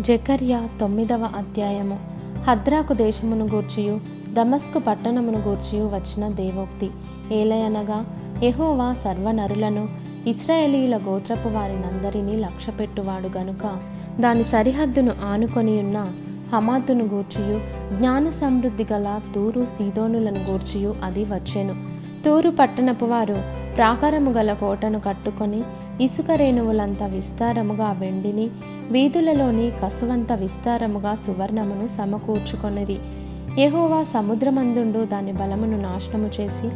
జకర్య తొమ్మిదవ అధ్యాయము. హద్రాకు దేశమును గూర్చియు దమస్కు పట్టణమును గూర్చియు వచ్చిన దేవోక్తి. ఏలయనగా యెహోవా సర్వనరులను ఇస్రాయేలీల గోత్రపు వారినందరినీ లక్ష్యపెట్టువాడు గనుక దాని సరిహద్దును ఆనుకొనియున్న హమాతును గూర్చియు జ్ఞాన సమృద్ధి గల తూరు సీదోనులను గూర్చియు అది వచ్చెను. తూరు పట్టణపు వారు ప్రాకారము గల కోటను కట్టుకొని ఇసుక రేణువులంత విస్తారముగా వెండిని వీధులలోని కసువంత విస్తారముగా సువర్ణమును సమకూర్చుకొనిది యహోవా సముద్రమందుండు దాని బలమును నాశనము చేసి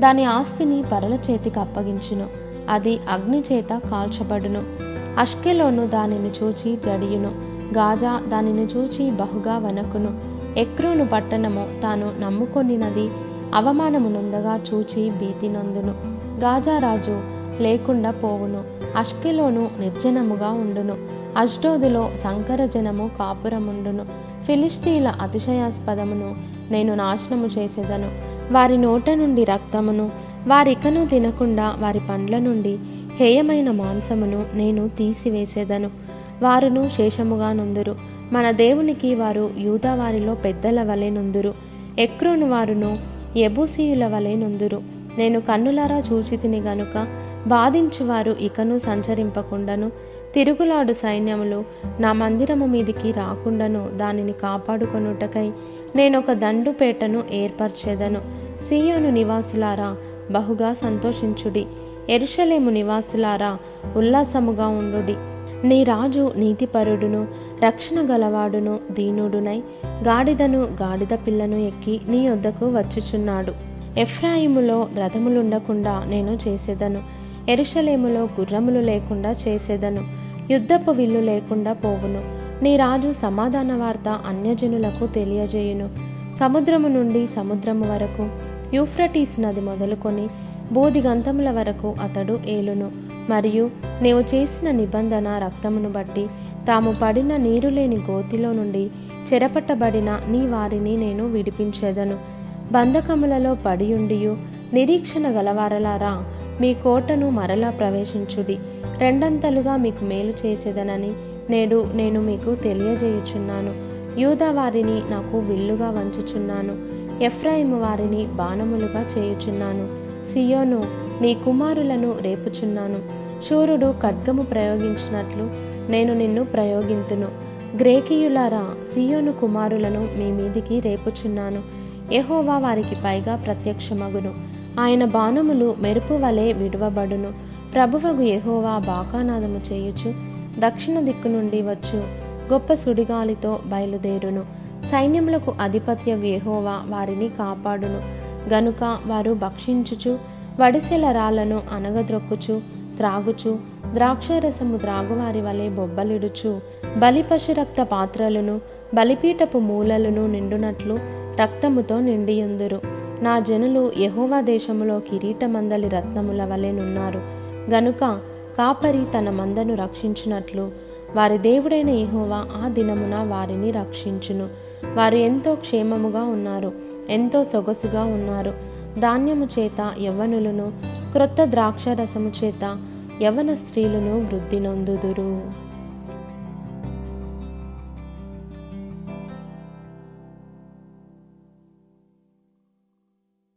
దాని ఆస్తిని పరల చేతికి అప్పగించును. అది అగ్ని చేత కాల్చబడును. అష్కెలోను దానిని చూచి జడియును. గాజా దానిని చూచి బహుగా వనకును ఎక్రోను పట్టణము తాను నమ్ముకొనినది అవమానమునుందగా చూచి భీతి నొందును. గాజారాజు లేకుండా పోవును. అష్కెలోను నిర్జనముగా ఉండును. అష్డోదులో సంకరజనము కాపురముండును. ఫిలిస్తీన్ల అతిశయాస్పదమును నేను నాశనము చేసేదను. వారి నోట నుండి రక్తమును వారికను తినకుండా వారి పండ్ల నుండి హేయమైన మాంసమును నేను తీసివేసేదను. వారును శేషముగా నుందురు. మన దేవునికి వారు యూదావారిలో పెద్దల వలె నుందురు. ఎక్రోను వారును ఎబూసీయుల వలె నుందురు. నేను కన్నులారా చూచితిని గనుక బాధించువారు ఇకను సంచరింపకుండాను. తిరుగులాడు సైన్యములు నా మందిరము మీదికి రాకుండాను దానిని కాపాడుకొనుటకై నేనొక దండుపేటను ఏర్పరచేదను. సీయోను నివాసులారా బహుగా సంతోషించుడి. ఎరుషలేము నివాసులారా ఉల్లాసముగా ఉండుడి. నీ రాజు నీతిపరుడును రక్షణ గలవాడును దీనుడునై గాడిదను గాడిద పిల్లను ఎక్కి నీ వద్దకు వచ్చుచున్నాడు. ఎఫ్రాయిములో రథములుండకుండా నేను చేసేదను. ఎరుషలేములో గుర్రములు లేకుండా చేసేదను. యుద్ధపు విల్లు లేకుండా పోవును. నీ రాజు సమాధాన వార్త అన్యజనులకు తెలియజేయును. సముద్రము నుండి సముద్రము వరకు యూఫ్రటీస్ నది మొదలుకొని బోధిగంతముల వరకు అతడు ఏలును. మరియు నీవు చేసిన నిబంధన రక్తమును బట్టి తాము పడిన నీరు లేని గోతిలో నుండి చెరపట్టబడిన నీ వారిని నేను విడిపించేదను. బంధకములలో పడియుండియు నిరీక్షణ గలవారలారా మీ కోటను మరలా ప్రవేశించుడి. రెండంతలుగా మీకు మేలు చేసేదనని నేడు నేను మీకు తెలియజేయుచున్నాను. యూదా వారిని నాకు విల్లుగా వంచుచున్నాను. ఎఫ్రాయిము వారిని బాణములుగా చేయుచున్నాను. సియోను నీ కుమారులను రేపుచున్నాను. శూరుడు ఖడ్గము ప్రయోగించినట్లు నేను నిన్ను ప్రయోగింతును. గ్రేకియులారా సియోను కుమారులను మీ మీదికి రేపుచున్నాను. ఎహోవా వారికి పైగా ప్రత్యక్షమగును. ఆయన బాణములు మెరుపు వలె విడువబడును. ప్రభువగు ఎహోవా బాకానాదము చేయుచు దక్షిణ దిక్కు నుండి వచ్చు గొప్ప సుడిగాలితో బయలుదేరును. సైన్యములకు అధిపత్యగు యెహోవా వారిని కాపాడును. గనుక వారు భక్షించుచు వడిసెల రాళ్ళను అనగద్రొక్కుచు త్రాగుచు ద్రాక్షరసము త్రాగువారి వలె బొబ్బలిడుచు బలిపశురక్త పాత్రలను బలిపీఠపు మూలలను నిండునట్లు రక్తముతో నిండియుందురు. నా జనులు యహోవా దేశములో కిరీటమందలి రత్నముల వలెనున్నారు గనుక కాపరి తన మందను రక్షించినట్లు వారి దేవుడైన యహోవా ఆ దినమున వారిని రక్షించును. వారు ఎంతో క్షేమముగా ఉన్నారు ఎంతో సొగసుగా ఉన్నారు. ధాన్యము చేత యవ్వనులను క్రొత్త ద్రాక్ష రసము చేత యవ్వన స్త్రీలను వృద్ధి నొందుదురు.